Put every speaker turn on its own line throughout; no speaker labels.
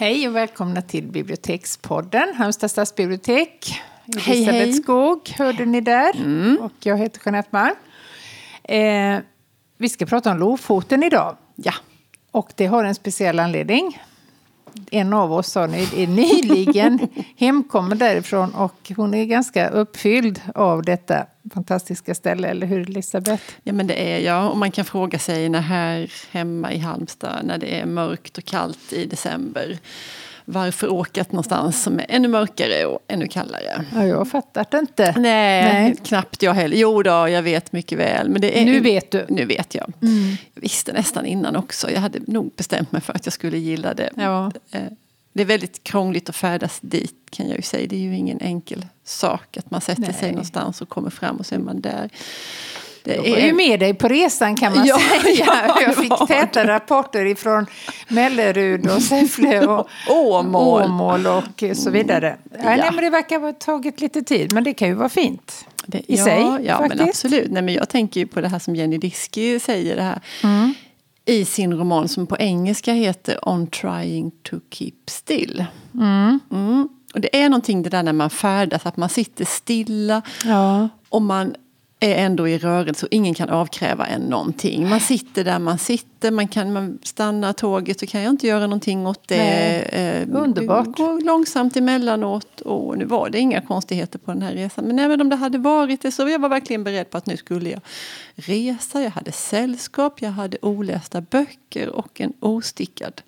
Hej och välkomna till Bibliotekspodden, Halmstad stadsbibliotek.
Hej,
Elisabeth
hej.
Skog hörde ni där. Och jag heter Jeanette Malm. Eh, vi ska prata om Lofoten idag.
Ja.
Och det har en speciell anledning. En av oss har ny- är nyligen hemkommen därifrån och hon är ganska uppfylld av detta fantastiska ställe, eller hur Elisabeth?
ja, men det är jag. Och man kan fråga sig när här hemma i Halmstad, när det är mörkt och kallt i december, varför åka någonstans som är ännu mörkare och ännu kallare?
Ja, jag har fattat inte.
Nej,
Nej.
knappt jag heller. Jo då, jag vet mycket väl. Men det är,
Nu vet du.
Nu vet jag. Jag visste nästan innan också. Jag hade nog bestämt mig för att jag skulle gilla det.
Ja.
Eh, Det är väldigt krångligt att färdas dit kan jag ju säga. Det är ju ingen enkel sak att man sätter sig
Nej.
någonstans och kommer fram och så är man där. Det
Jag var ju med dig på resan kan man
Ja,
säga.
ja,
jag fick täta rapporter ifrån Mellerud och Säffle och
Åmål.
Åmål och så vidare. Ja.
Ja.
Nej, men det verkar ha tagit lite tid, men det kan ju vara fint.
Det,
I
ja,
sig,
ja men
faktiskt.
absolut. Nej, men jag tänker ju på det här som Jenny Diski säger det här. I sin roman som på engelska heter On trying to keep still. Mm. Och det är någonting det där när man färdas, att man sitter stilla
Ja.
och man är ändå i rörelse och ingen kan avkräva en någonting. Man sitter där man sitter, man kan man stanna tåget så kan jag inte göra någonting åt det.
Nej.
Eh,
Underbart.
Går långsamt emellanåt och nu var det inga konstigheter på den här resan. Men även om det hade varit det så jag var verkligen beredd på att nu skulle jag resa. Jag hade sällskap, jag hade olästa böcker och en ostickad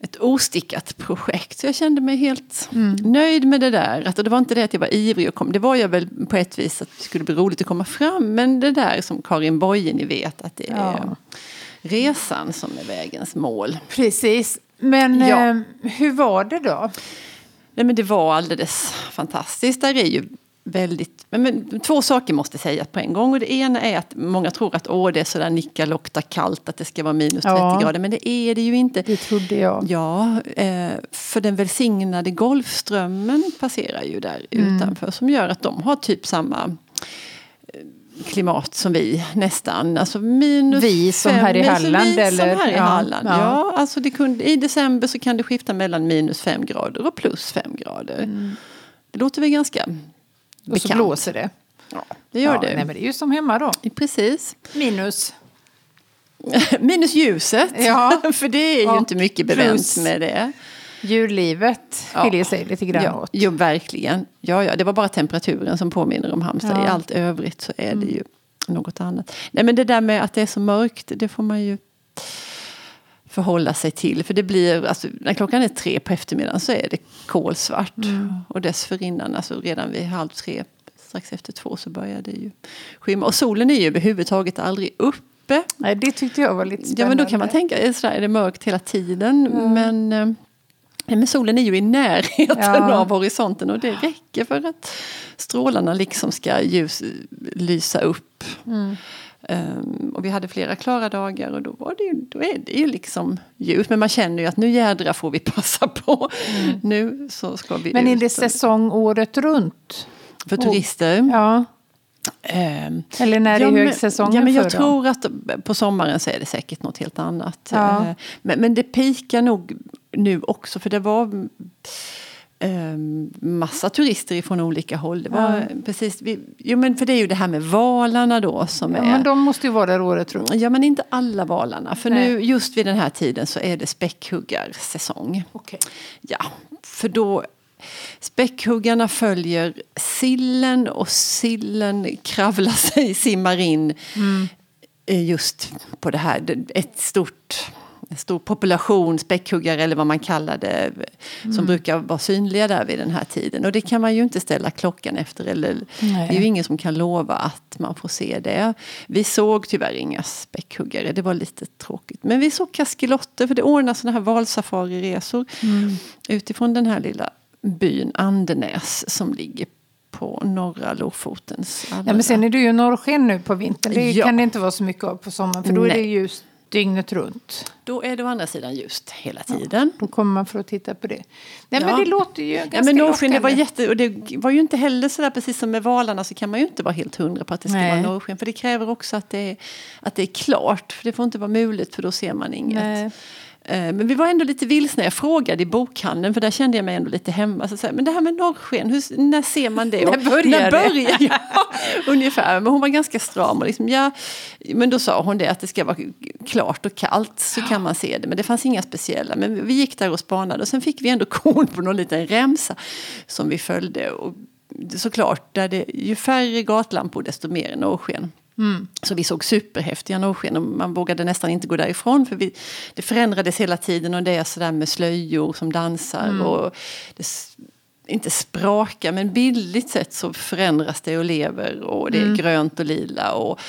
ett ostickat projekt. Så jag kände mig helt nöjd med det där. Och det var inte det att jag var ivrig att komma. Det var jag väl på ett vis att det skulle bli roligt att komma fram. Men det där som Karin Boye, ni vet att det är
Ja.
resan som är vägens mål.
Precis. Men
Ja.
eh, hur var det då?
Nej, men det var alldeles fantastiskt. Där är ju väldigt... Men, men, två saker måste sägas på en gång. Och det ena är att många tror att åh, det är sådär nickalokta kallt, att det ska vara minus 30
Ja.
grader. Men det är det ju inte.
Det trodde jag.
Ja, eh, för den välsignade Golfströmmen passerar ju där utanför som gör att de har typ samma eh, klimat som vi nästan. Alltså minus
Vi som
fem,
här i Halland,
vi
eller?
Som här i
Ja,
Halland,
ja.
ja. alltså det kunde, I december så kan det skifta mellan minus fem grader och plus fem grader. Det låter väl ganska
Mm. Och så
bekant.
blåser det.
Ja, det gör
ja,
det.
Nej, men det är ju som hemma då.
Precis.
Minus.
Minus ljuset.
Ja.
för det är ju
Och
inte mycket bevänt med det.
Djurlivet
Ja.
skiljer sig lite grann
Ja,
åt.
jo, verkligen. Ja, ja, det var bara temperaturen som påminner om Halmstad.
Ja. Mm.
I allt övrigt så är det ju något annat. Nej, men det där med att det är så mörkt, det får man ju förhålla sig till. För det blir, alltså, när klockan är tre på eftermiddagen så är det kolsvart.
Mm.
Och dessförinnan, alltså redan vid halv tre, strax efter två så börjar det ju skymma. Och solen är ju överhuvudtaget aldrig uppe.
Nej, det tyckte jag var lite spännande.
Ja, men då kan man tänka, sådär, är det mörkt hela tiden? Men, eh, nej, men solen är ju i närheten
Ja.
av horisonten och det räcker för att strålarna liksom ska ljus, lysa upp. Ehm, och vi hade flera klara dagar och då, var det ju, då är det ju liksom ljus. Men man känner ju att nu jädra får vi passa på. Nu så ska vi
Men är det säsong året runt?
För turister.
Ja.
Ehm,
Eller när det är
men-
högsäsongen
ja, men Jag
för dem?
tror att på sommaren så är det säkert något helt annat.
Ja.
Eh, Men, men det pikar nog nu också för det var massa turister ifrån olika håll. Det var precis, vi, jo men för det är ju det här med valarna då som
Ja,
är...
men de måste ju vara där året runt.
Ja men inte alla valarna för
Nej.
nu just vid den här tiden så är det späckhuggarsäsong.
Okej.
Ja, för då späckhuggarna följer sillen och sillen kravlar sig, simmar in eh, just på det här. Ett stort, en stor population späckhuggare eller vad man kallar det som brukar vara synliga där vid den här tiden. Och det kan man ju inte ställa klockan efter. Eller,
Nej.
det är ju ingen som kan lova att man får se det. Vi såg tyvärr inga späckhuggare, det var lite tråkigt. Men vi såg kaskelotter, för det ordnas sådana här valsafariresor utifrån den här lilla byn Andenäs som ligger på norra Lofotens
Ja, men sen är det ju norrsken nu på vintern. Det
Ja.
kan det inte vara så mycket av på sommaren. För då är det
Nej.
ljust dygnet runt.
Då är det å andra sidan ljust hela tiden.
Då kommer man för att titta på det. Nej,
Ja.
men det låter ju ganska
Ja, men norrsken, det var jätte, och det var ju inte heller sådär precis som med valarna så kan man ju inte vara helt hundra på att det ska
Nej.
vara norrsken. För det kräver också att det, är, att det är klart. För det får inte vara mulet för då ser man inget.
Nej.
Eh, Men vi var ändå lite vilsna. Jag frågade i bokhandeln för där kände jag mig ändå lite hemma. Så jag, men det här med norrsken, hur, när ser man det?
När börjar
när
det?
börjar ja, Ungefär. Men hon var ganska stram. Och liksom, ja, men då sa hon det att det ska vara klart och kallt så kan man se det. Men det fanns inga speciella. Men vi gick där och spanade och sen fick vi ändå koll på någon liten remsa som vi följde. Och såklart, där det, ju färre gatlampor desto mer norrsken. Så vi såg superhäftiga norrsken och man vågade nästan inte gå därifrån för vi, det förändrades hela tiden och det är sådär med slöjor som dansar och det, inte sprakar men bildligt sett så förändras det och lever och det är grönt och lila och,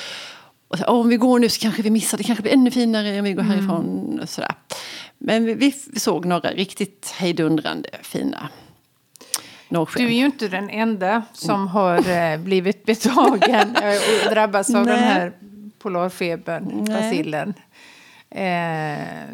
och så, "Åh, om vi går nu så kanske vi missar, det kanske blir ännu finare om vi går härifrån. Och sådär. Men vi, vi såg några riktigt hejdundrande fina norrsken.
Du är ju inte den enda som har eh, blivit betagen och drabbats av den
Nej.
här polarfebern, basillen. Eh,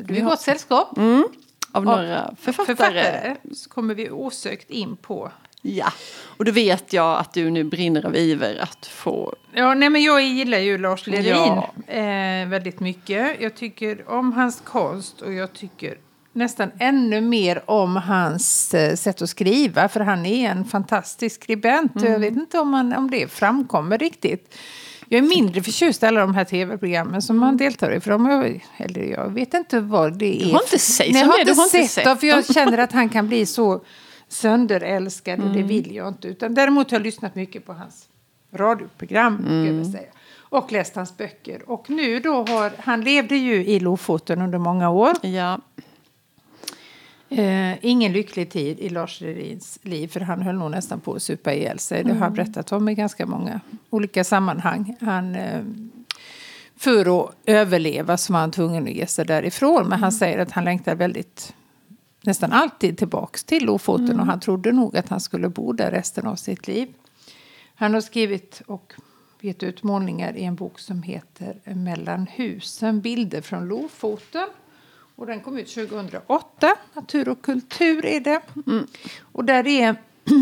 du är i gott sällskap.
Mm, av några författare.
Författare så kommer vi osökt in på.
Ja, och då vet jag att du nu brinner av iver att få...
Ja, nej, men jag gillar ju Lars Lerin
Ja.
eh, väldigt mycket. Jag tycker om hans konst och jag tycker nästan ännu mer om hans eh, sätt att skriva. För han är en fantastisk skribent. Jag vet inte om, man, om det framkommer riktigt. Jag är mindre förtjust i alla de här tv-programmen som han deltar i. För de, är- eller jag vet inte vad det är.
har inte
Nej, jag har inte
du har
sett,
sett
dem, för jag känner att han kan bli så sönderälskad och det vill jag inte. Utan däremot har jag lyssnat mycket på hans radioprogram. ska jag säga. Och läst hans böcker. Och nu då har, han levde ju i Lofoten under många år.
Ja,
Eh, ingen lycklig tid i Lars Lerins liv för han höll nog nästan på att supa ihjäl sig. Det har han berättat om i ganska många olika sammanhang. Han, eh, för att överleva så var han tvungen att ge sig därifrån. Men han säger att han längtar väldigt nästan alltid tillbaks till Lofoten och han trodde nog att han skulle bo där resten av sitt liv. Han har skrivit och gett ut målningar i en bok som heter Mellan husen, bilder från Lofoten. Och den kom ut 2008. Natur och kultur är det. Och där är...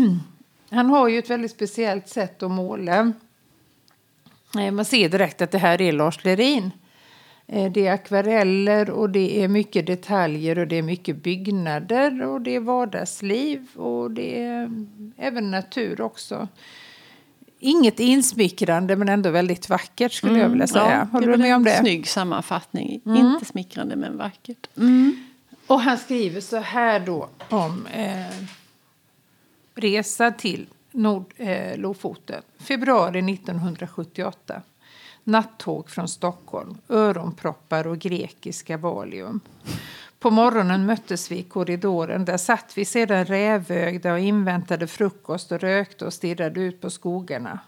han har ju ett väldigt speciellt sätt att måla. Eh, Man ser direkt att det här är Lars Lerin. Eh, Det är akvareller och det är mycket detaljer och det är mycket byggnader och det är vardagsliv och det är mm, även natur också. Inget insmickrande men ändå väldigt vackert skulle jag vilja säga.
Mm, ja,
Håller
det är
du med om
en
det?
Snygg sammanfattning. Inte smickrande men vackert.
Och han skriver så här då om eh, resa till Nord, eh. Februari 1978. Nattåg från Stockholm, öronproppar och grekiska valium. På morgonen möttes vi i korridoren. Där satt vi sedan rävögda och inväntade frukost och rökte och stirrade ut på skogarna.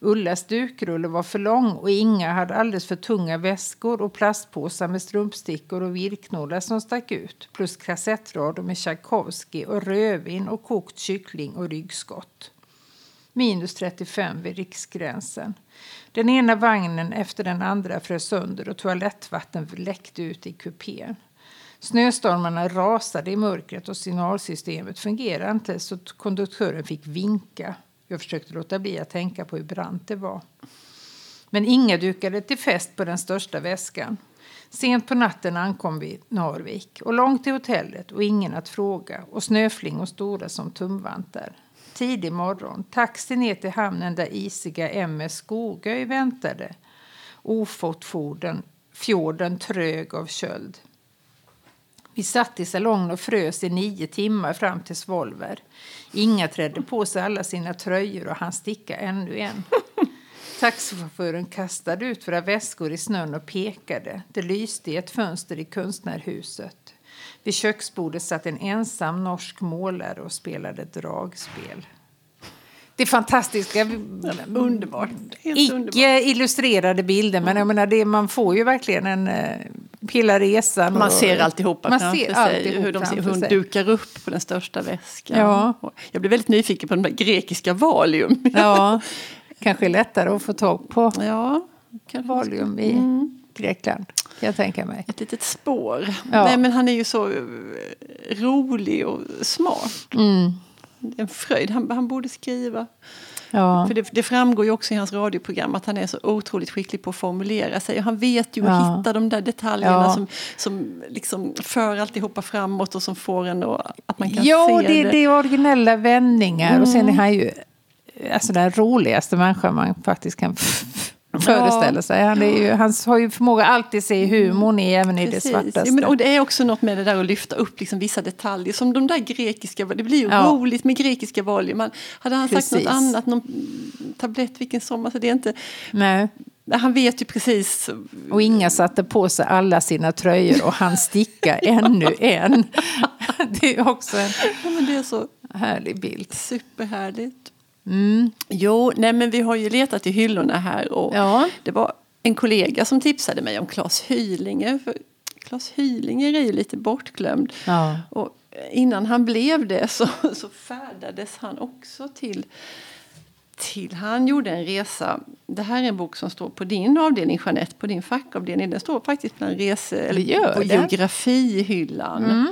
Ullas dukrulle var för lång och Inga hade alldeles för tunga väskor och plastpåsar med strumpstickor och virknålar som stack ut. Plus kassettradio med Tchaikovsky och rödvin och kokt kyckling och ryggskott. Minus 35 vid riksgränsen. Den ena vagnen efter den andra frös sönder och toalettvatten läckte ut i kupén. Snöstormarna rasade i mörkret och signalsystemet fungerade inte så konduktören fick vinka. Jag försökte låta bli att tänka på hur brant det var. Men Inga dukade till fest på den största väskan. Sent på natten ankom vi Narvik och långt till hotellet och ingen att fråga och snöflingor stora som tumvantar. Tidig morgon, taxi ner till hamnen där isiga MS Skogöj väntade. Ofotfjorden, fjorden trög av köld. Vi satt i salongen och frös i nio timmar fram till Svolver. Inga trädde på sig alla sina tröjor och han sticka ännu en. Taxichauffören kastade ut våra väskor i snön och pekade. Det lyste i ett fönster i konstnärhuset. Vid köksbordet satt en ensam norsk målare och spelade dragspel. Det är fantastiska,
Underbart. Helt
icke
underbart.
illustrerade bilder. Men jag menar, det, man får ju verkligen en uh, hela resan.
Man
och-
ser alltihopa
man
framför
ser
sig. hur de ser, hur hon dukar upp på den största väskan.
Ja.
Jag blev väldigt nyfiken på den där grekiska valium.
Ja, kanske lättare att få tag på
ja kanske
valium i
Mm.
Grekland, kan jag tänka mig.
Ett litet spår.
Ja.
Nej, men han är ju så eh, rolig och smart.
Mm.
En fröjd. Han, han borde skriva
Ja.
För det, det framgår ju också i hans radioprogram att han är så otroligt skicklig på att formulera sig. Och han vet ju att
Ja.
hitta de där detaljerna
Ja.
som, som liksom för alltihopa framåt och som får en att, att man kan
Ja,
se
det.
Mm.
det är originella vändningar. Och sen är han ju alltså, den roligaste människan man faktiskt kan föreställa sig. Han, ju, han har ju förmåga att alltid se humorn i, även i det svartaste.
Ja, men, och det är också något med det där att lyfta upp liksom vissa detaljer. Som de där grekiska, det blir ju
Ja.
roligt med grekiska valium. Man, hade han sagt
Precis.
något annat, någon tablett vilken som, alltså det är inte...
Nej.
Han vet ju precis.
Och inga satte på sig alla sina tröjor och han sticka ännu en. Det är också en
Ja, men det är så
härlig bild.
superhärligt.
Mm.
Jo, nej men vi har ju letat i hyllorna här och
Ja.
det var en kollega som tipsade mig om Claes Hylinger. För Claes Hylinger är ju lite bortglömd.
Ja.
Och innan han blev det så, så färdades han också till, till... Han gjorde en resa. Det här är en bok som står på din avdelning, Jeanette, på din fackavdelning. Den står faktiskt bland rese, eller
gör
på geografihyllan.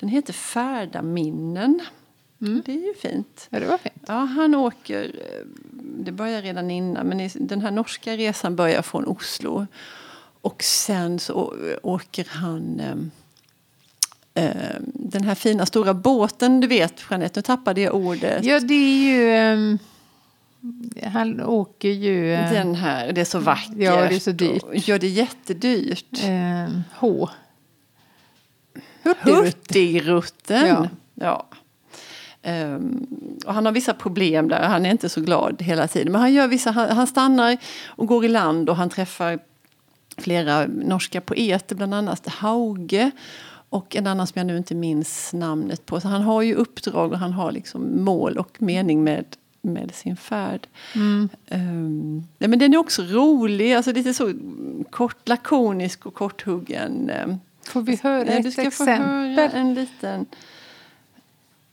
Den heter Färdaminnen. Det är ju fint.
Ja, det var fint.
Ja, han åker, eh, det börjar redan innan, men den här norska resan börjar från Oslo. Och sen så åker han eh, eh, den här fina stora båten, du vet Jeanette, nu tappade jag ordet.
Ja, det är ju... ehm, han åker ju... eh,
Den här, det är så vackert.
Ja, det är så dyrt.
Och- Ja, det är jättedyrt.
ehm, H. Hurtigruten. Ja.
Ja. Ehm, och han har vissa problem där, han är inte så glad hela tiden. Men han, gör vissa, han, han stannar och går i land och han träffar flera norska poeter, bland annat Hauge och en annan som jag nu inte minns namnet på. Så han har ju uppdrag och han har liksom mål och mening med, med sin färd. Ehm, ja, men den är också rolig, alltså lite så kort, lakonisk och korthuggen.
Får vi höra ett
ska få höra
exempel?
en liten,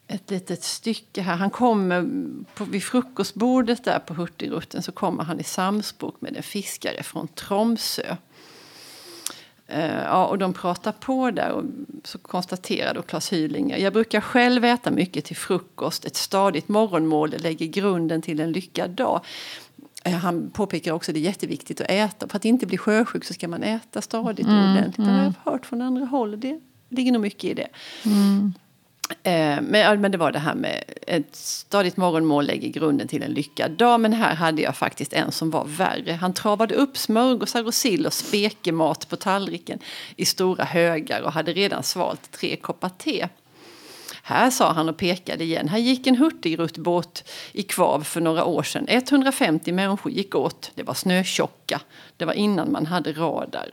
ett litet stycke här. Han kommer på, vid frukostbordet där på Hurtigruten så kommer han i samspråk med en fiskare från Tromsö. Eh, ja, och de pratar på där och så konstaterar då Claes Hylinger. Jag brukar själv äta mycket till frukost. Ett stadigt morgonmål lägger grunden till en lyckad dag. Eh, Han påpekar också att det är jätteviktigt att äta. För att inte bli sjösjuk så ska man äta stadigt och ordentligt. Det har jag hört från andra håll. Det ligger nog mycket i det. Eh, Eh, men, ja, men det var det här med ett stadigt morgonmål lägger grunden till en lyckad dag. Men här hade jag faktiskt en som var värre. Han travade upp smörgåsar och sill och spekemat på tallriken i stora högar och hade redan svalt tre koppar te. Här sa han och pekade igen. Här gick en hurtigrutbåt i kvav för några år sedan. 150 människor gick åt. Det var snötjocka. Det var innan man hade radar.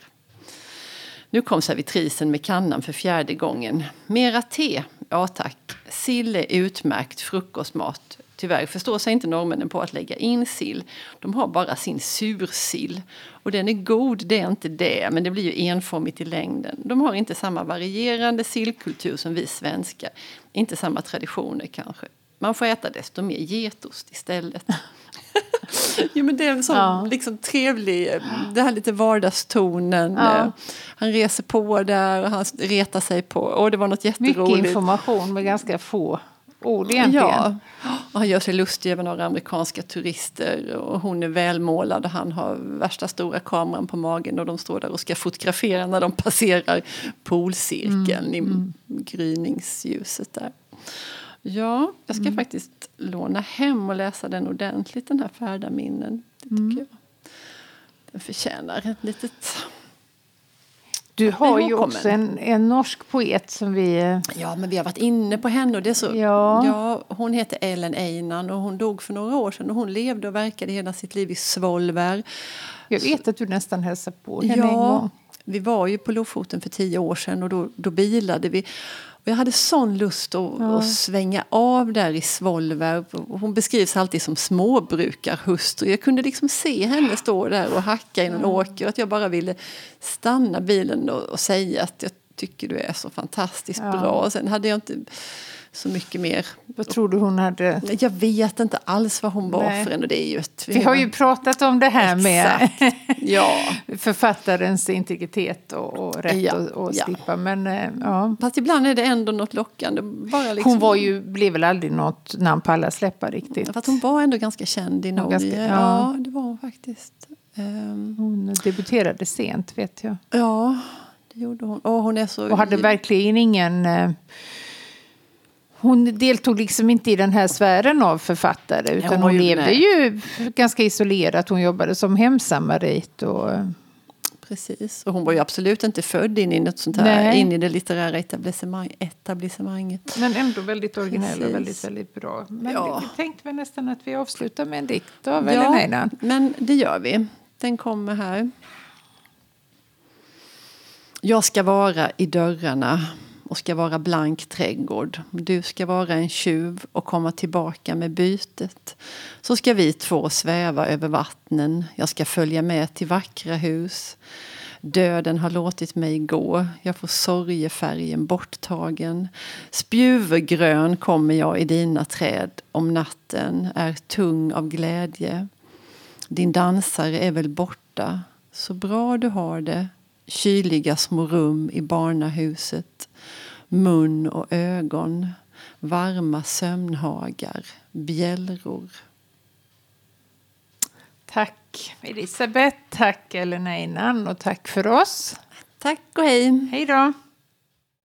Nu kom servitrisen med kannan för fjärde gången. Mera te? Ja tack. Sill är utmärkt frukostmat. Tyvärr förstår sig inte norrmännen på att lägga in sill. De har bara sin sursill. Och den är god, det är inte det, men det blir ju enformigt i längden. De har inte samma varierande sillkultur som vi svenskar. Inte samma traditioner kanske. Man får äta desto mer getost istället. jo, men det är en sån
Ja.
liksom trevlig, det här lite vardagstonen.
Ja.
Han reser på där och han retar sig på, och det var något
Mycket
jätteroligt.
information med ganska få ord egentligen.
Ja, och han gör sig lustig över några amerikanska turister och hon är välmålad och han har värsta stora kameran på magen och de står där och ska fotografera när de passerar polcirkeln i gryningsljuset där. Ja, jag ska faktiskt låna hem och läsa den ordentligt den här Färdaminnen. Det tycker jag. Den förtjänar ett litet...
Du har ju också en, en norsk poet som vi... eh,
Ja, men vi har varit inne på henne. Och det så,
Ja.
Ja, hon heter Ellen Einan och hon dog för några år sedan. Och hon levde och verkade hela sitt liv i Svolvær.
Jag vet att du nästan hälsade på henne en gång.
Vi var ju på Lofoten för tio år sedan och då, då bilade vi. Och jag hade sån lust att, att svänga av där i Svolvær. Och Hon beskrivs alltid som småbrukarhustru. Jag kunde liksom se henne stå där och hacka i någon åker. Att jag bara ville stanna bilen och, och säga att jag tycker du är så fantastiskt
Ja.
bra. Och sen hade jag inte så mycket mer.
Vad tror du hon hade?
Jag vet inte alls vad hon var
Nej.
för en och det är ju ett...
Vi har ju pratat om det här med
Ja,
författarens integritet och, och rätt
Ja,
att
ja.
slippa. Men eh, ja.
fast ibland är det ändå något lockande. Bara liksom,
Hon var ju, blev väl aldrig något namn på alla släppar riktigt.
För hon var ändå ganska känd i Norge.
ganska-
ja.
ja.
det var hon faktiskt. Ehm,
Hon debuterade sent vet jag.
ja, det gjorde hon. Och hon är så...
Och hade verkligen ingen... Eh, hon deltog liksom inte i den här sfären av författare utan
hon
hon, levde
nej.
ju ganska isolerat. Hon jobbade som hemsamarit och...
Precis. Och hon var ju absolut inte född in i något sånt här,
Nej.
in i det litterära etablissemang, etablissemanget.
Men ändå väldigt originell
Precis.
och väldigt, väldigt bra. Men
Ja.
vi tänkte väl nästan att vi avslutar med en dikt av Ellen Einan.
men det gör vi. Den kommer här. Jag ska vara i dörrarna och ska vara blank trädgård. Du ska vara en tjuv och komma tillbaka med bytet. Så ska vi två sväva över vattnen. Jag ska följa med till vackra hus. Döden har låtit mig gå. Jag får sorgefärgen borttagen. Spjuvergrön kommer jag i dina träd om natten är tung av glädje. Din dansare är väl borta. Så bra du har det. Kyliga små rum i barnahuset. Mun och ögon. Varma sömnhagar. Bjällror.
Tack Elisabeth, tack Ellen Einan och tack för oss.
Tack och hej!
Hej då!